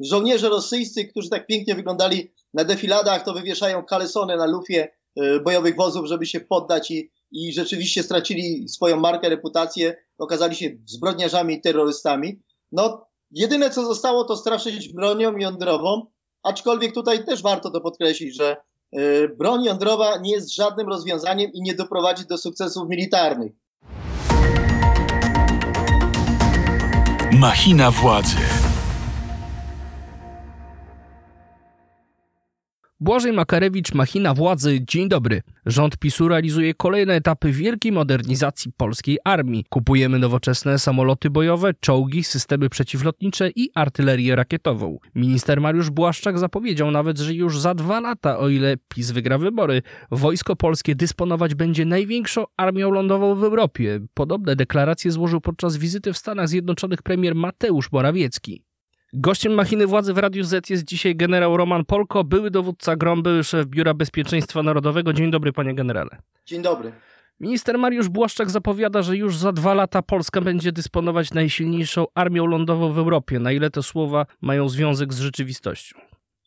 żołnierze rosyjscy, którzy tak pięknie wyglądali na defiladach, to wywieszają kalesony na lufie e, bojowych wozów, żeby się poddać i, i rzeczywiście stracili swoją markę, reputację, okazali się zbrodniarzami i terrorystami. No, jedyne co zostało to straszyć bronią jądrową, aczkolwiek tutaj też warto to podkreślić, że e, broń jądrowa nie jest żadnym rozwiązaniem i nie doprowadzi do sukcesów militarnych. Machina władzy. Błażej Makarewicz, machina władzy, dzień dobry. Rząd PiSu realizuje kolejne etapy wielkiej modernizacji polskiej armii. Kupujemy nowoczesne samoloty bojowe, czołgi, systemy przeciwlotnicze i artylerię rakietową. Minister Mariusz Błaszczak zapowiedział nawet, że już za dwa lata, o ile PiS wygra wybory, wojsko polskie dysponować będzie największą armią lądową w Europie. Podobne deklaracje złożył podczas wizyty w Stanach Zjednoczonych premier Mateusz Morawiecki. Gościem machiny władzy w Radiu Z jest dzisiaj generał Roman Polko, były dowódca GROM, były szef Biura Bezpieczeństwa Narodowego. Dzień dobry, panie generale. Dzień dobry. Minister Mariusz Błaszczak zapowiada, że już za dwa lata Polska będzie dysponować najsilniejszą armią lądową w Europie. Na ile te słowa mają związek z rzeczywistością?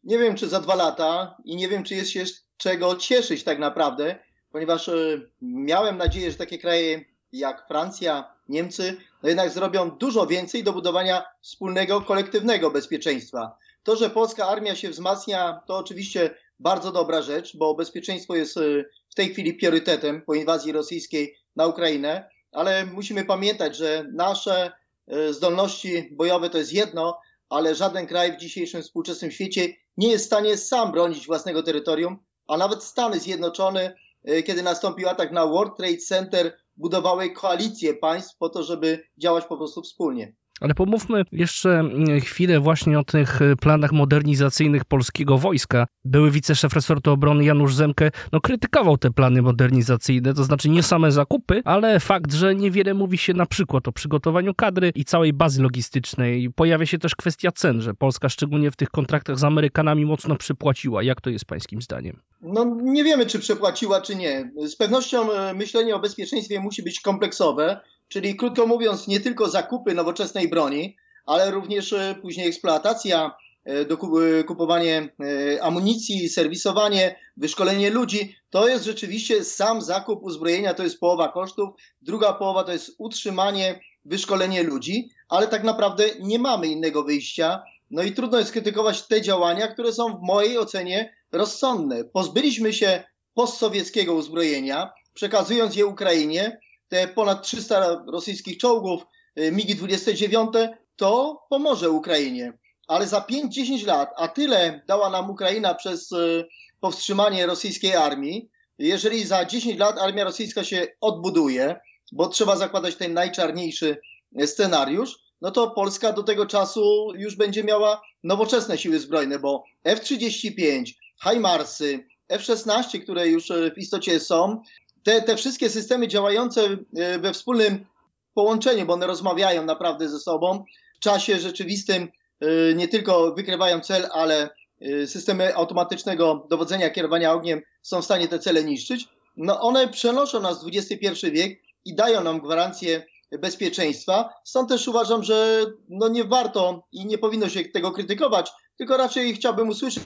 Nie wiem, czy za dwa lata i nie wiem, czy jest się czego cieszyć tak naprawdę, ponieważ y, miałem nadzieję, że takie kraje jak Francja, Niemcy, no jednak zrobią dużo więcej do budowania wspólnego, kolektywnego bezpieczeństwa. To, że polska armia się wzmacnia, to oczywiście bardzo dobra rzecz, bo bezpieczeństwo jest y, w tej chwili priorytetem po inwazji rosyjskiej na Ukrainę, ale musimy pamiętać, że nasze y, zdolności bojowe to jest jedno, ale żaden kraj w dzisiejszym współczesnym świecie nie jest w stanie sam bronić własnego terytorium, a nawet Stany Zjednoczone, y, kiedy nastąpił atak na World Trade Center, budowały koalicję państw po to, żeby działać po prostu wspólnie. Ale pomówmy jeszcze mm, chwilę właśnie o tych y, planach modernizacyjnych polskiego wojska. Były wiceszef resortu obrony Janusz Zemke no, krytykował te plany modernizacyjne, to znaczy nie same zakupy, ale fakt, że niewiele mówi się na przykład o przygotowaniu kadry i całej bazy logistycznej. Pojawia się też kwestia cen, że Polska szczególnie w tych kontraktach z Amerykanami mocno przypłaciła. Jak to jest pańskim zdaniem? No nie wiemy, czy przepłaciła, czy nie. Z pewnością e, myślenie o bezpieczeństwie musi być kompleksowe Czyli krótko mówiąc, nie tylko zakupy nowoczesnej broni, ale również e, później eksploatacja, e, kupowanie e, amunicji, serwisowanie, wyszkolenie ludzi. To jest rzeczywiście sam zakup uzbrojenia, to jest połowa kosztów. Druga połowa to jest utrzymanie, wyszkolenie ludzi, ale tak naprawdę nie mamy innego wyjścia. No i trudno jest krytykować te działania, które są w mojej ocenie rozsądne. Pozbyliśmy się postsowieckiego uzbrojenia, przekazując je Ukrainie, te ponad 300 rosyjskich czołgów, y, MiGi-29, to pomoże Ukrainie. Ale za 5-10 lat, a tyle dała nam Ukraina przez y, powstrzymanie rosyjskiej armii, jeżeli za 10 lat armia rosyjska się odbuduje, bo trzeba zakładać ten najczarniejszy scenariusz, no to Polska do tego czasu już będzie miała nowoczesne siły zbrojne, bo F-35, HIMARSy, F-16, które już y, w istocie są, te, te wszystkie systemy działające e, we wspólnym połączeniu, bo one rozmawiają naprawdę ze sobą, w czasie rzeczywistym e, nie tylko wykrywają cel, ale e, systemy automatycznego dowodzenia, kierowania ogniem są w stanie te cele niszczyć. No one przenoszą nas w XXI wiek i dają nam gwarancję bezpieczeństwa. Stąd też uważam, że no nie warto i nie powinno się tego krytykować, tylko raczej chciałbym usłyszeć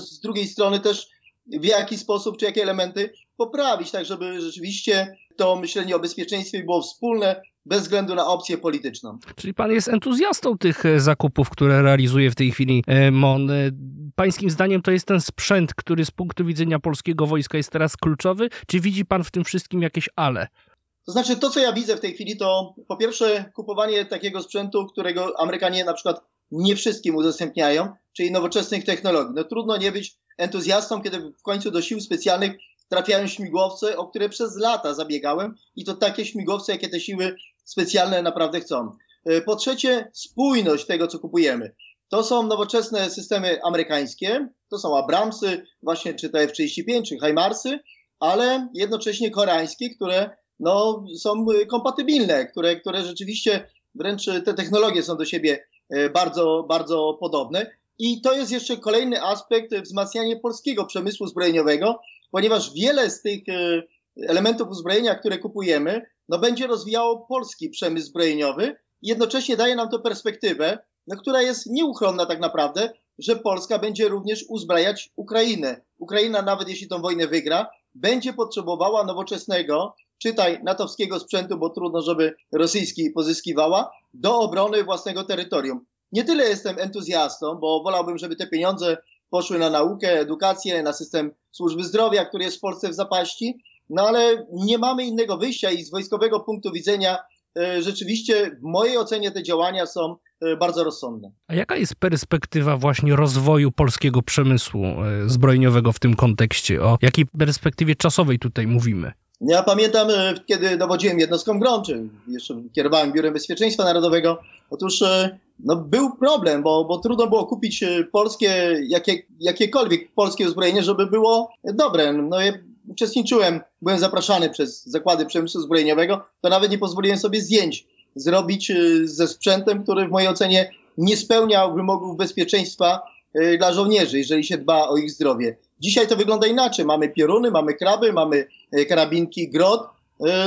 z drugiej strony też w jaki sposób, czy jakie elementy poprawić, tak żeby rzeczywiście to myślenie o bezpieczeństwie było wspólne, bez względu na opcję polityczną. Czyli pan jest entuzjastą tych e, zakupów, które realizuje w tej chwili e, MON. E, pańskim zdaniem to jest ten sprzęt, który z punktu widzenia polskiego wojska jest teraz kluczowy? Czy widzi pan w tym wszystkim jakieś ale? To znaczy, to co ja widzę w tej chwili, to po pierwsze kupowanie takiego sprzętu, którego Amerykanie na przykład nie wszystkim udostępniają, czyli nowoczesnych technologii. No trudno nie być entuzjastą, kiedy w końcu do sił specjalnych trafiają śmigłowce, o które przez lata zabiegałem i to takie śmigłowce, jakie te siły specjalne naprawdę chcą. E, po trzecie, spójność tego, co kupujemy. To są nowoczesne systemy amerykańskie, to są Abramsy, właśnie czy te F-35, czy HIMARSy, ale jednocześnie koreańskie, które no, są kompatybilne, które, które rzeczywiście wręcz te technologie są do siebie e, bardzo, bardzo podobne. I to jest jeszcze kolejny aspekt wzmacniania polskiego przemysłu zbrojeniowego, ponieważ wiele z tych e, elementów uzbrojenia, które kupujemy, no będzie rozwijało polski przemysł zbrojeniowy i jednocześnie daje nam to perspektywę, no, która jest nieuchronna tak naprawdę, że Polska będzie również uzbrajać Ukrainę. Ukraina, nawet jeśli tą wojnę wygra, będzie potrzebowała nowoczesnego, czytaj natowskiego sprzętu, bo trudno, żeby rosyjski pozyskiwała, do obrony własnego terytorium. Nie tyle jestem entuzjastą, bo wolałbym, żeby te pieniądze poszły na naukę, edukację, na system służby zdrowia, który jest w Polsce w zapaści, no ale nie mamy innego wyjścia i z wojskowego punktu widzenia e, rzeczywiście w mojej ocenie te działania są e, bardzo rozsądne. A jaka jest perspektywa właśnie rozwoju polskiego przemysłu e, zbrojeniowego w tym kontekście? O jakiej perspektywie czasowej tutaj mówimy? Ja pamiętam, kiedy dowodziłem jednostką GROM, czy jeszcze kierowałem Biurem Bezpieczeństwa Narodowego, otóż no, był problem, bo, bo trudno było kupić polskie, jakie, jakiekolwiek polskie uzbrojenie, żeby było dobre. No, ja uczestniczyłem, byłem zapraszany przez zakłady przemysłu zbrojeniowego, to nawet nie pozwoliłem sobie zdjęć zrobić y, ze sprzętem, który w mojej ocenie nie spełniał wymogów bezpieczeństwa y, dla żołnierzy, jeżeli się dba o ich zdrowie. Dzisiaj to wygląda inaczej. Mamy pioruny, mamy kraby, mamy karabinki GROT.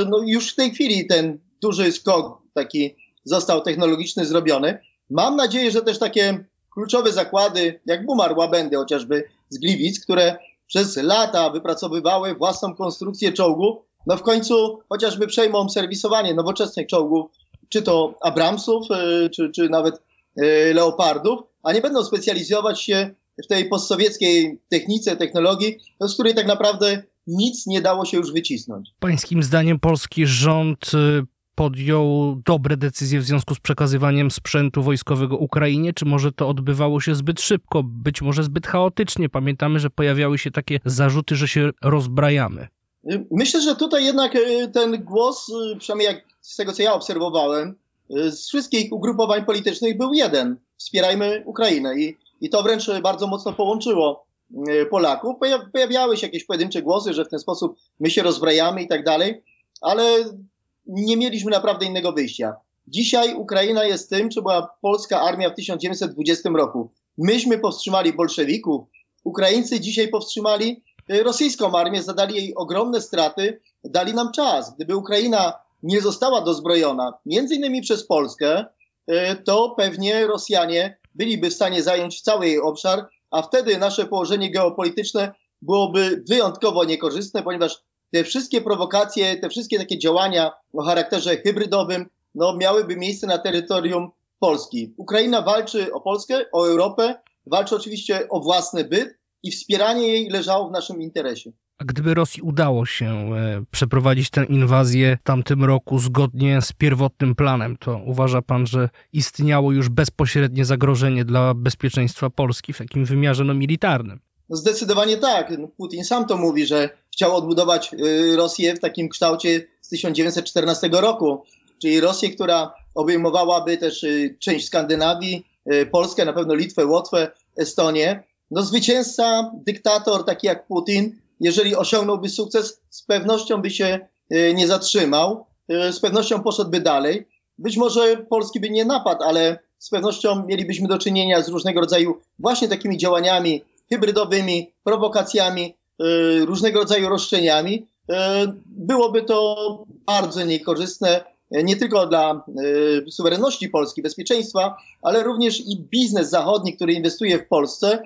No już w tej chwili ten duży skok taki został technologiczny zrobiony. Mam nadzieję, że też takie kluczowe zakłady, jak Bumar Łabędy chociażby z Gliwic, które przez lata wypracowywały własną konstrukcję czołgu, no w końcu chociażby przejmą serwisowanie nowoczesnych czołgów, czy to Abramsów, e, czy, czy nawet e, Leopardów, a nie będą specjalizować się w tej postsowieckiej technice, technologii, no z której tak naprawdę nic nie dało się już wycisnąć. Pańskim zdaniem polski rząd e, podjął dobre decyzje w związku z przekazywaniem sprzętu wojskowego Ukrainie, czy może to odbywało się zbyt szybko, być może zbyt chaotycznie? Pamiętamy, że pojawiały się takie zarzuty, że się rozbrajamy. Myślę, że tutaj jednak e, ten głos, e, przynajmniej jak z tego co ja obserwowałem, e, z wszystkich ugrupowań politycznych był jeden. Wspierajmy Ukrainę. I, i to wręcz bardzo mocno połączyło Polaków. Pojawiały się jakieś pojedyncze głosy, że w ten sposób my się rozbrajamy i tak dalej, ale nie mieliśmy naprawdę innego wyjścia. Dzisiaj Ukraina jest tym, co była polska armia w 1920 roku. Myśmy powstrzymali bolszewików, Ukraińcy dzisiaj powstrzymali e, rosyjską armię, zadali jej ogromne straty, dali nam czas. Gdyby Ukraina nie została dozbrojona, między innymi przez Polskę, e, to pewnie Rosjanie byliby w stanie zająć cały jej obszar, a wtedy nasze położenie geopolityczne byłoby wyjątkowo niekorzystne, ponieważ te wszystkie prowokacje, te wszystkie takie działania o charakterze hybrydowym, no, miałyby miejsce na terytorium Polski. Ukraina walczy o Polskę, o Europę, walczy oczywiście o własny byt i wspieranie jej leżało w naszym interesie. A gdyby Rosji udało się e, przeprowadzić tę inwazję w tamtym roku zgodnie z pierwotnym planem, to uważa pan, że istniało już bezpośrednie zagrożenie dla bezpieczeństwa Polski w takim wymiarze no, militarnym? No zdecydowanie tak. No, Putin sam to mówi, że chciał odbudować y, Rosję w takim kształcie z 1914 roku, czyli Rosję, która obejmowałaby też y, część Skandynawii, y, Polskę, na pewno Litwę, Łotwę, Estonię. No zwycięzca, dyktator taki jak Putin, jeżeli osiągnąłby sukces, z pewnością by się nie zatrzymał, z pewnością poszedłby dalej. Być może Polski by nie napadł, ale z pewnością mielibyśmy do czynienia z różnego rodzaju właśnie takimi działaniami hybrydowymi, prowokacjami, e, różnego rodzaju roszczeniami, e, byłoby to bardzo niekorzystne e, nie tylko dla suwerenności Polski, bezpieczeństwa, ale również i biznes zachodni, który inwestuje w Polsce,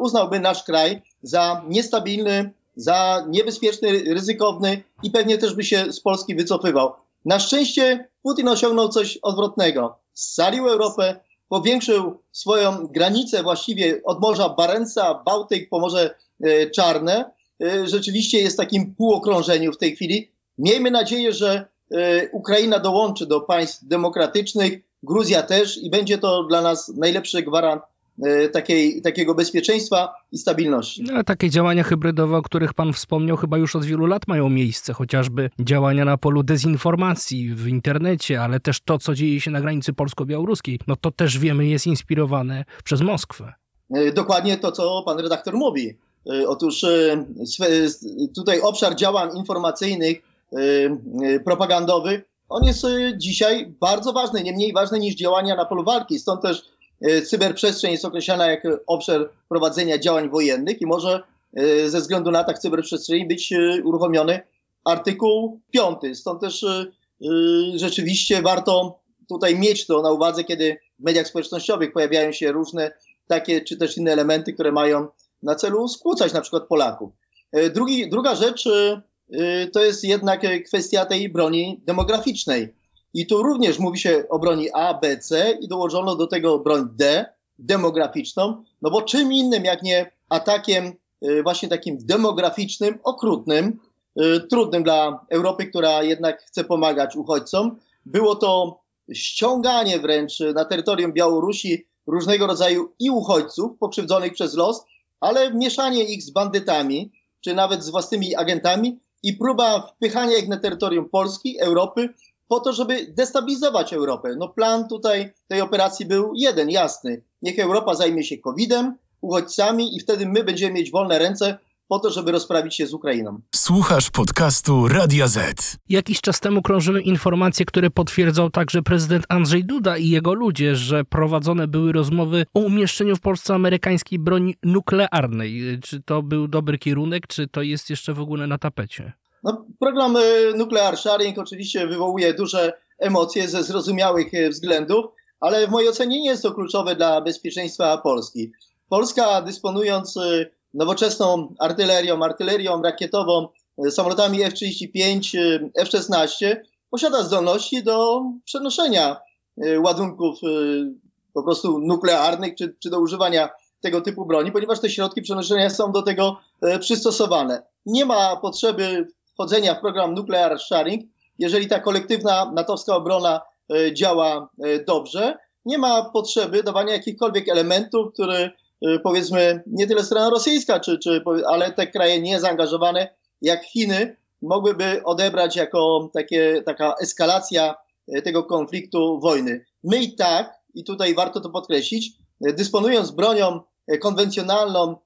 uznałby nasz kraj za niestabilny, za niebezpieczny, ryzykowny i pewnie też by się z Polski wycofywał. Na szczęście Putin osiągnął coś odwrotnego. Scalił Europę, powiększył swoją granicę właściwie od Morza Barenca, Bałtyk po Morze e, Czarne. E, rzeczywiście jest takim półokrążeniu w tej chwili. Miejmy nadzieję, że e, Ukraina dołączy do państw demokratycznych, Gruzja też i będzie to dla nas najlepszy gwarant takiej, takiego bezpieczeństwa i stabilności. No, ale takie działania hybrydowe, o których pan wspomniał, chyba już od wielu lat mają miejsce, chociażby działania na polu dezinformacji w internecie, ale też to, co dzieje się na granicy polsko-białoruskiej, no to też wiemy jest inspirowane przez Moskwę. E, dokładnie to, co pan redaktor mówi. E, otóż tutaj obszar działań informacyjnych, propagandowych, on jest dzisiaj bardzo ważny, nie mniej ważny niż działania na polu walki. Stąd też E, cyberprzestrzeń jest określana jako obszar prowadzenia działań wojennych i może e, ze względu na atak cyberprzestrzeni być e, uruchomiony artykuł 5. Stąd też rzeczywiście warto tutaj mieć to na uwadze, kiedy w mediach społecznościowych pojawiają się różne takie czy też inne elementy, które mają na celu skłócać na przykład Polaków. Drugi, druga rzecz to jest jednak kwestia tej broni demograficznej. I tu również mówi się o broni A, B, C i dołożono do tego broń D, demograficzną, no bo czym innym jak nie atakiem y, właśnie takim demograficznym, okrutnym, y, trudnym dla Europy, która jednak chce pomagać uchodźcom. Było to ściąganie wręcz na terytorium Białorusi różnego rodzaju i uchodźców pokrzywdzonych przez los, ale mieszanie ich z bandytami, czy nawet z własnymi agentami i próba wpychania ich na terytorium Polski, Europy, po to, żeby destabilizować Europę. No plan tutaj tej operacji był jeden, jasny. Niech Europa zajmie się COVID-em, uchodźcami i wtedy my będziemy mieć wolne ręce po to, żeby rozprawić się z Ukrainą. Słuchasz podcastu Radia Z. Jakiś czas temu krążyły informacje, które potwierdzał także prezydent Andrzej Duda i jego ludzie, że prowadzone były rozmowy o umieszczeniu w Polsce amerykańskiej broni nuklearnej. Czy to był dobry kierunek, czy to jest jeszcze w ogóle na tapecie? No, program e, Nuclear Sharing oczywiście wywołuje duże emocje ze zrozumiałych e, względów, ale w mojej ocenie nie jest to kluczowe dla bezpieczeństwa Polski. Polska dysponując e, nowoczesną artylerią, artylerią rakietową, samolotami F-35, F-16, posiada zdolności do przenoszenia ładunków po prostu nuklearnych, czy, czy do używania tego typu broni, ponieważ te środki przenoszenia są do tego przystosowane. Nie ma potrzeby wchodzenia w program Nuclear Sharing, jeżeli ta kolektywna natowska obrona e, działa e, dobrze, nie ma potrzeby dawania jakichkolwiek elementów, które e, powiedzmy nie tyle strona rosyjska, czy, czy, ale te kraje niezaangażowane jak Chiny mogłyby odebrać jako takie, taka eskalacja tego konfliktu wojny. My i tak, i tutaj warto to podkreślić, dysponując bronią konwencjonalną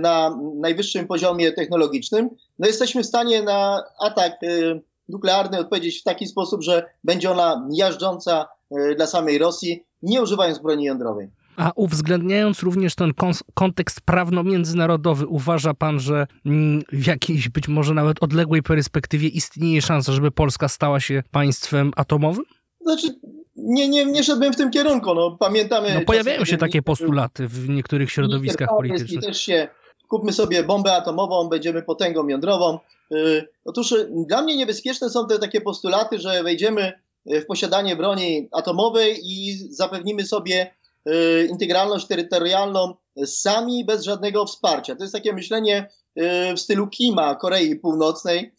na najwyższym poziomie technologicznym, no jesteśmy w stanie na atak y, nuklearny odpowiedzieć w taki sposób, że będzie ona miażdżąca y, dla samej Rosji, nie używając broni jądrowej. A uwzględniając również ten kontekst prawno-międzynarodowy, uważa pan, że mm, w jakiejś być może nawet odległej perspektywie istnieje szansa, żeby Polska stała się państwem atomowym? Znaczy, nie, nie, nie szedłbym w tym kierunku. No, pamiętamy. No, pojawiają się takie postulaty w niektórych środowiskach politycznych. Też się kupmy sobie bombę atomową, będziemy potęgą jądrową. Y, otóż y, dla mnie niebezpieczne są te takie postulaty, że wejdziemy y, w posiadanie broni atomowej i zapewnimy sobie integralność terytorialną sami bez żadnego wsparcia. To jest takie myślenie w stylu Kima Korei Północnej,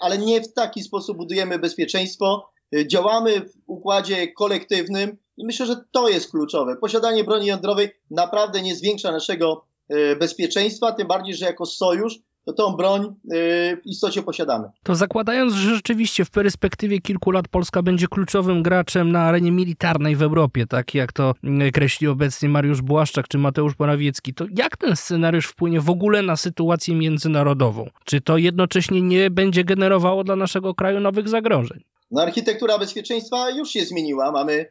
ale nie w taki sposób budujemy bezpieczeństwo. Działamy w układzie kolektywnym i myślę, że to jest kluczowe. Posiadanie broni jądrowej naprawdę nie zwiększa naszego E, bezpieczeństwa, tym bardziej, że jako sojusz to tą broń e, w istocie posiadamy. To zakładając, że rzeczywiście w perspektywie kilku lat Polska będzie kluczowym graczem na arenie militarnej w Europie, tak jak to kreśli obecnie Mariusz Błaszczak czy Mateusz Morawiecki, to jak ten scenariusz wpłynie w ogóle na sytuację międzynarodową? Czy to jednocześnie nie będzie generowało dla naszego kraju nowych zagrożeń? No, architektura bezpieczeństwa już się zmieniła. Mamy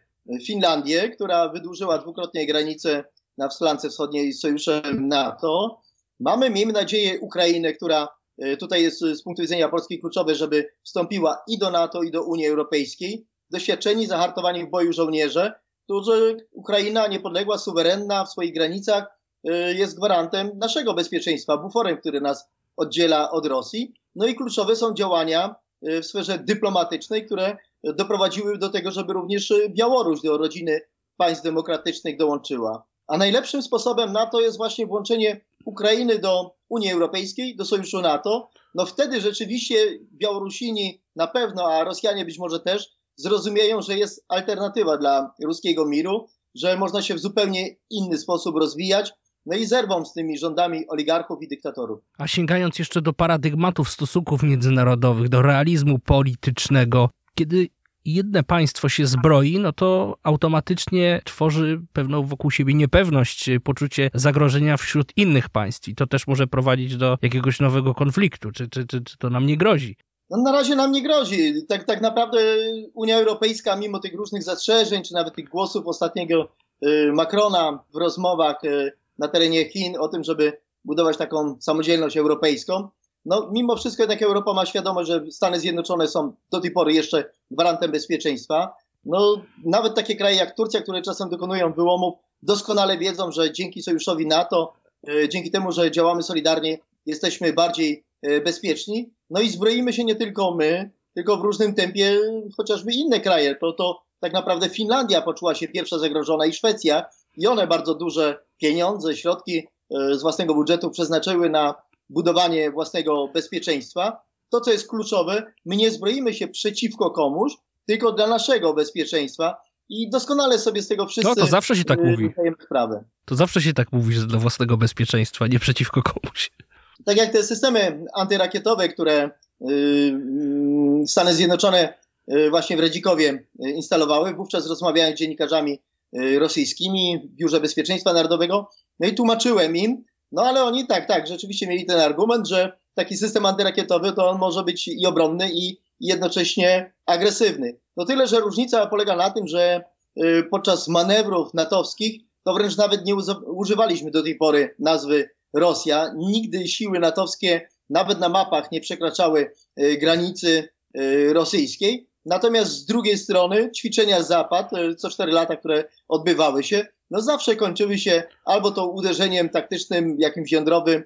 Finlandię, która wydłużyła dwukrotnie granicę na flance wschodniej z sojuszem NATO. Mamy, miejmy nadzieję, Ukrainę, która e, tutaj jest z punktu widzenia Polski kluczowe, żeby wstąpiła i do NATO, i do Unii Europejskiej. Doświadczeni, zahartowani w boju żołnierze, którzy Ukraina niepodległa, suwerenna w swoich granicach e, jest gwarantem naszego bezpieczeństwa, buforem, który nas oddziela od Rosji. No i kluczowe są działania e, w sferze dyplomatycznej, które doprowadziły do tego, żeby również Białoruś do rodziny państw demokratycznych dołączyła. A najlepszym sposobem na to jest właśnie włączenie Ukrainy do Unii Europejskiej, do sojuszu NATO. No wtedy rzeczywiście Białorusini na pewno, a Rosjanie być może też, zrozumieją, że jest alternatywa dla ruskiego miru, że można się w zupełnie inny sposób rozwijać, no i zerwą z tymi rządami oligarchów i dyktatorów. A sięgając jeszcze do paradygmatów stosunków międzynarodowych, do realizmu politycznego, kiedy jedne państwo się zbroi, no to automatycznie tworzy pewną wokół siebie niepewność, poczucie zagrożenia wśród innych państw i to też może prowadzić do jakiegoś nowego konfliktu. Czy, czy, czy, czy to nam nie grozi? No, na razie nam nie grozi. Tak, tak naprawdę Unia Europejska, mimo tych różnych zastrzeżeń, czy nawet tych głosów ostatniego y, Macrona w rozmowach y, na terenie Chin o tym, żeby budować taką samodzielność europejską, no, mimo wszystko jednak Europa ma świadomość, że Stany Zjednoczone są do tej pory jeszcze gwarantem bezpieczeństwa. no, nawet takie kraje jak Turcja, które czasem dokonują wyłomów, doskonale wiedzą, że dzięki sojuszowi NATO, e, dzięki temu, że działamy solidarnie, jesteśmy bardziej e, bezpieczni. No i zbroimy się nie tylko my, tylko w różnym tempie chociażby inne kraje. To, to tak naprawdę Finlandia poczuła się pierwsza zagrożona i Szwecja i one bardzo duże pieniądze, środki e, z własnego budżetu przeznaczyły na budowanie własnego bezpieczeństwa. To, co jest kluczowe, my nie zbroimy się przeciwko komuś, tylko dla naszego bezpieczeństwa i doskonale sobie z tego wszyscy No to zawsze się tak y, mówi. sprawę. To zawsze się tak mówi, że dla własnego bezpieczeństwa, nie przeciwko komuś. Tak jak te systemy antyrakietowe, które y, y, Stany Zjednoczone właśnie w Redzikowie instalowały, wówczas rozmawiałem z dziennikarzami rosyjskimi w Biurze Bezpieczeństwa Narodowego, no i tłumaczyłem im, no ale oni tak, tak, rzeczywiście mieli ten argument, że taki system antyrakietowy to on może być i obronny, i jednocześnie agresywny. No tyle, że różnica polega na tym, że y, podczas manewrów natowskich to wręcz nawet nie używaliśmy do tej pory nazwy Rosja. Nigdy siły natowskie nawet na mapach nie przekraczały y, granicy y, rosyjskiej. Natomiast z drugiej strony ćwiczenia Zapad, y, co cztery lata, które odbywały się, no zawsze kończyły się albo to uderzeniem taktycznym jakimś jądrowym,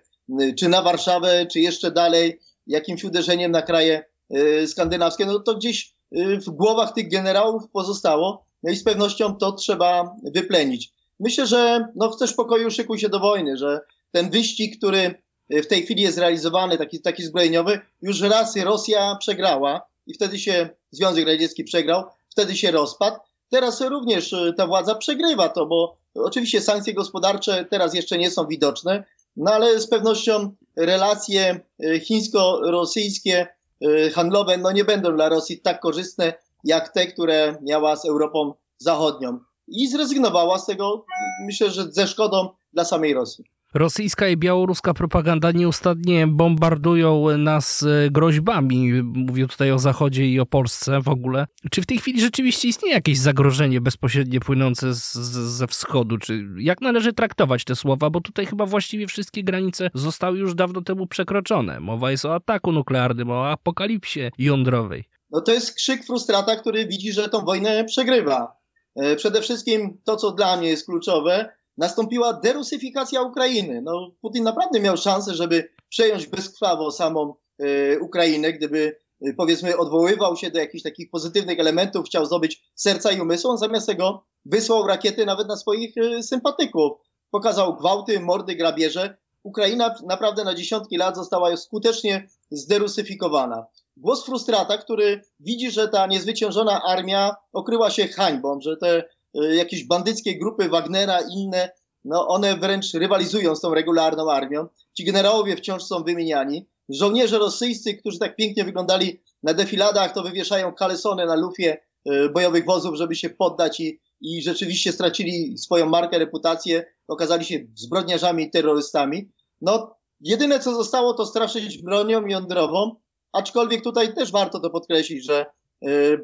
czy na Warszawę, czy jeszcze dalej, jakimś uderzeniem na kraje y, skandynawskie. No to gdzieś y, w głowach tych generałów pozostało, no i z pewnością to trzeba wyplenić. Myślę, że no chcesz pokoju, szykuj się do wojny, że ten wyścig, który w tej chwili jest realizowany, taki, taki zbrojeniowy, już raz Rosja przegrała i wtedy się Związek Radziecki przegrał, wtedy się rozpadł. Teraz również y, ta władza przegrywa to, bo oczywiście sankcje gospodarcze teraz jeszcze nie są widoczne, no ale z pewnością relacje y, chińsko-rosyjskie, y, handlowe, no nie będą dla Rosji tak korzystne, jak te, które miała z Europą Zachodnią. I zrezygnowała z tego, myślę, że ze szkodą dla samej Rosji. Rosyjska i białoruska propaganda nieustannie bombardują nas e, groźbami. Mówię tutaj o Zachodzie i o Polsce w ogóle. Czy w tej chwili rzeczywiście istnieje jakieś zagrożenie bezpośrednie płynące z, ze wschodu? Czy jak należy traktować te słowa? Bo tutaj chyba właściwie wszystkie granice zostały już dawno temu przekroczone. Mowa jest o ataku nuklearnym, o apokalipsie jądrowej. No to jest krzyk frustrata, który widzi, że tą wojnę przegrywa. E, Przede wszystkim to, co dla mnie jest kluczowe, nastąpiła derusyfikacja Ukrainy. No, Putin naprawdę miał szansę, żeby przejąć bezkrwawo samą e, Ukrainę, gdyby e, powiedzmy odwoływał się do jakichś takich pozytywnych elementów, chciał zdobyć serca i umysłu, on zamiast tego wysłał rakiety nawet na swoich e, sympatyków. Pokazał gwałty, mordy, grabieże. Ukraina naprawdę na dziesiątki lat została skutecznie zderusyfikowana. Głos frustrata, który widzi, że ta niezwyciężona armia okryła się hańbą, że te jakieś bandyckie grupy Wagnera i inne, no one wręcz rywalizują z tą regularną armią. Ci generałowie wciąż są wymieniani. Żołnierze rosyjscy, którzy tak pięknie wyglądali na defiladach, to wywieszają kalesony na lufie y, bojowych wozów, żeby się poddać i, i rzeczywiście stracili swoją markę, reputację, okazali się zbrodniarzami i terrorystami. No, jedyne co zostało to straszyć bronią jądrową, aczkolwiek tutaj też warto to podkreślić, że y,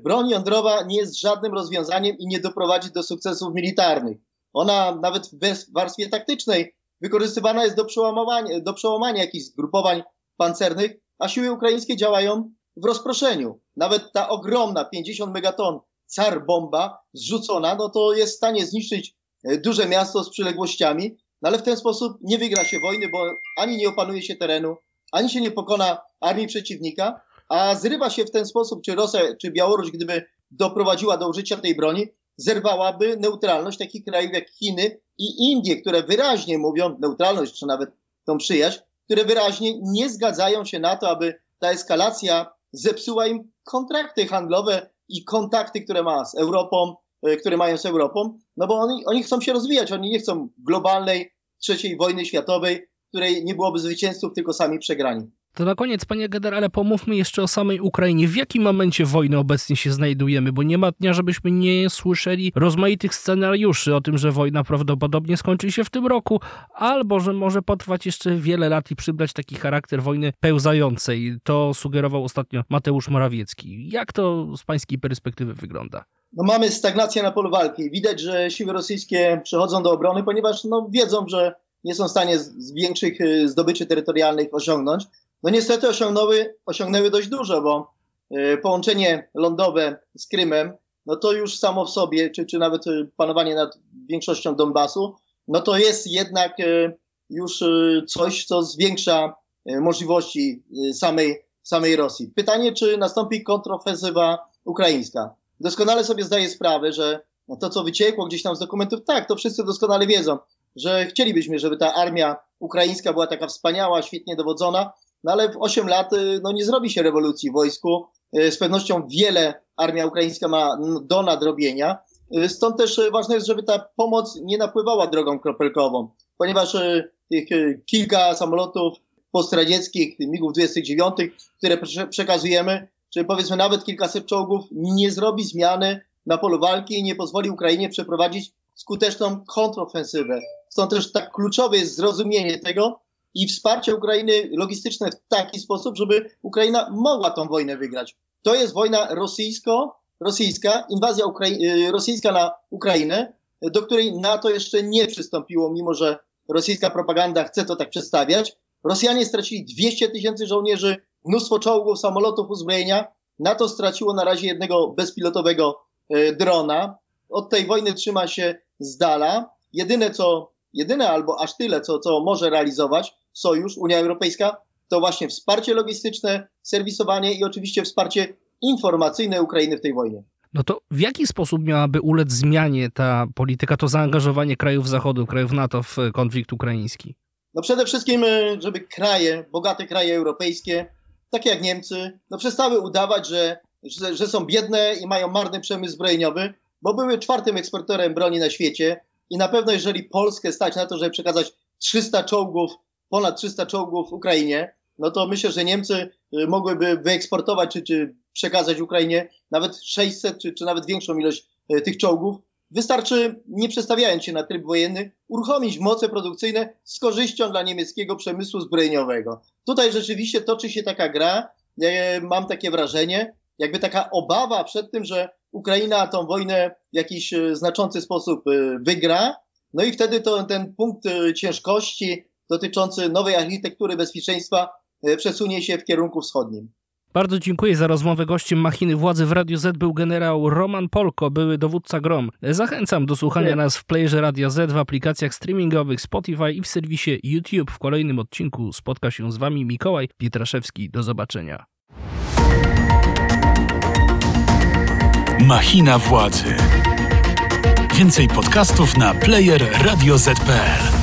broń jądrowa nie jest żadnym rozwiązaniem i nie doprowadzi do sukcesów militarnych. Ona nawet w warstwie taktycznej wykorzystywana jest do przełamania, do przełamania jakichś zgrupowań pancernych, a siły ukraińskie działają w rozproszeniu. Nawet ta ogromna 50 megaton car bomba zrzucona, no to jest w stanie zniszczyć e, duże miasto z przyległościami, no ale w ten sposób nie wygra się wojny, bo ani nie opanuje się terenu, ani się nie pokona armii przeciwnika, a zrywa się w ten sposób, czy Rosja, czy Białoruś, gdyby doprowadziła do użycia tej broni, zerwałaby neutralność takich krajów jak Chiny i Indie, które wyraźnie mówią, neutralność czy nawet tą przyjaźń, które wyraźnie nie zgadzają się na to, aby ta eskalacja zepsuła im kontrakty handlowe i kontakty, które ma z Europą, y, które mają z Europą, no bo oni, oni chcą się rozwijać, oni nie chcą globalnej trzeciej wojny światowej, której nie byłoby zwycięzców, tylko sami przegrani. To na koniec, panie generale, pomówmy jeszcze o samej Ukrainie. W jakim momencie wojny obecnie się znajdujemy? Bo nie ma dnia, żebyśmy nie słyszeli rozmaitych scenariuszy o tym, że wojna prawdopodobnie skończy się w tym roku, albo że może potrwać jeszcze wiele lat i przybrać taki charakter wojny pełzającej. To sugerował ostatnio Mateusz Morawiecki. Jak to z pańskiej perspektywy wygląda? No mamy stagnację na polu walki. Widać, że siły rosyjskie przechodzą do obrony, ponieważ no, wiedzą, że nie są w stanie z, większych y, zdobyczy terytorialnych osiągnąć. No niestety osiągnęły, osiągnęły dość dużo, bo y, połączenie lądowe z Krymem no to już samo w sobie, czy, czy nawet e, panowanie nad większością Donbasu, no to jest jednak e, już e, coś, co zwiększa e, możliwości e, samej, samej Rosji. Pytanie, czy nastąpi kontrofensywa ukraińska. Doskonale sobie zdaję sprawę, że to, co wyciekło gdzieś tam z dokumentów, tak, to wszyscy doskonale wiedzą, że chcielibyśmy, żeby ta armia ukraińska była taka wspaniała, świetnie dowodzona, no ale w 8 lat y, no, nie zrobi się rewolucji w wojsku. Y, Z pewnością wiele armia ukraińska ma do nadrobienia. Y, Stąd też ważne jest, żeby ta pomoc nie napływała drogą kropelkową, ponieważ tych kilka samolotów postradzieckich, MiGów 29, które prze- przekazujemy, czy powiedzmy nawet kilkaset czołgów, nie zrobi zmiany na polu walki i nie pozwoli Ukrainie przeprowadzić skuteczną kontrofensywę. Stąd też tak kluczowe jest zrozumienie tego i wsparcie Ukrainy logistyczne w taki sposób, żeby Ukraina mogła tą wojnę wygrać. To jest wojna rosyjsko-rosyjska, inwazja y, rosyjska na Ukrainę, do której NATO jeszcze nie przystąpiło, mimo że rosyjska propaganda chce to tak przedstawiać. Rosjanie stracili 200 tysięcy żołnierzy, mnóstwo czołgów, samolotów, uzbrojenia. NATO straciło na razie jednego bezpilotowego e, drona. Od tej wojny trzyma się z dala. Jedyne co, jedyne albo aż tyle, co, co może realizować Sojusz, Unia Europejska, to właśnie wsparcie logistyczne, serwisowanie i oczywiście wsparcie informacyjne Ukrainy w tej wojnie. No to w jaki sposób miałaby ulec zmianie ta polityka, to zaangażowanie krajów Zachodu, krajów NATO w konflikt ukraiński? No przede wszystkim, e, żeby kraje, bogate kraje europejskie, takie jak Niemcy, no przestały udawać, że, że, że są biedne i mają marny przemysł zbrojeniowy, bo były czwartym eksporterem broni na świecie i na pewno jeżeli Polskę stać na to, żeby przekazać 300 czołgów, ponad 300 czołgów Ukrainie, no to myślę, że Niemcy y, mogłyby wyeksportować czy, czy przekazać Ukrainie nawet 600 czy, czy nawet większą ilość y, tych czołgów. Wystarczy, nie przestawiając się na tryb wojenny, uruchomić moce produkcyjne z korzyścią dla niemieckiego przemysłu zbrojeniowego. Tutaj rzeczywiście toczy się taka gra, e, mam takie wrażenie, jakby taka obawa przed tym, że Ukraina tą wojnę w jakiś znaczący sposób wygra, no i wtedy to, ten punkt ciężkości dotyczący nowej architektury bezpieczeństwa e, przesunie się w kierunku wschodnim. Bardzo dziękuję za rozmowę. Gościem machiny władzy w Radiu Z był generał Roman Polko, były dowódca GROM. Zachęcam do słuchania Nie. nas w playerze Radia Z w aplikacjach streamingowych Spotify i w serwisie YouTube. W kolejnym odcinku spotka się z Wami Mikołaj Pietraszewski. Do zobaczenia. Machina władzy. Więcej podcastów na player radioz.pl.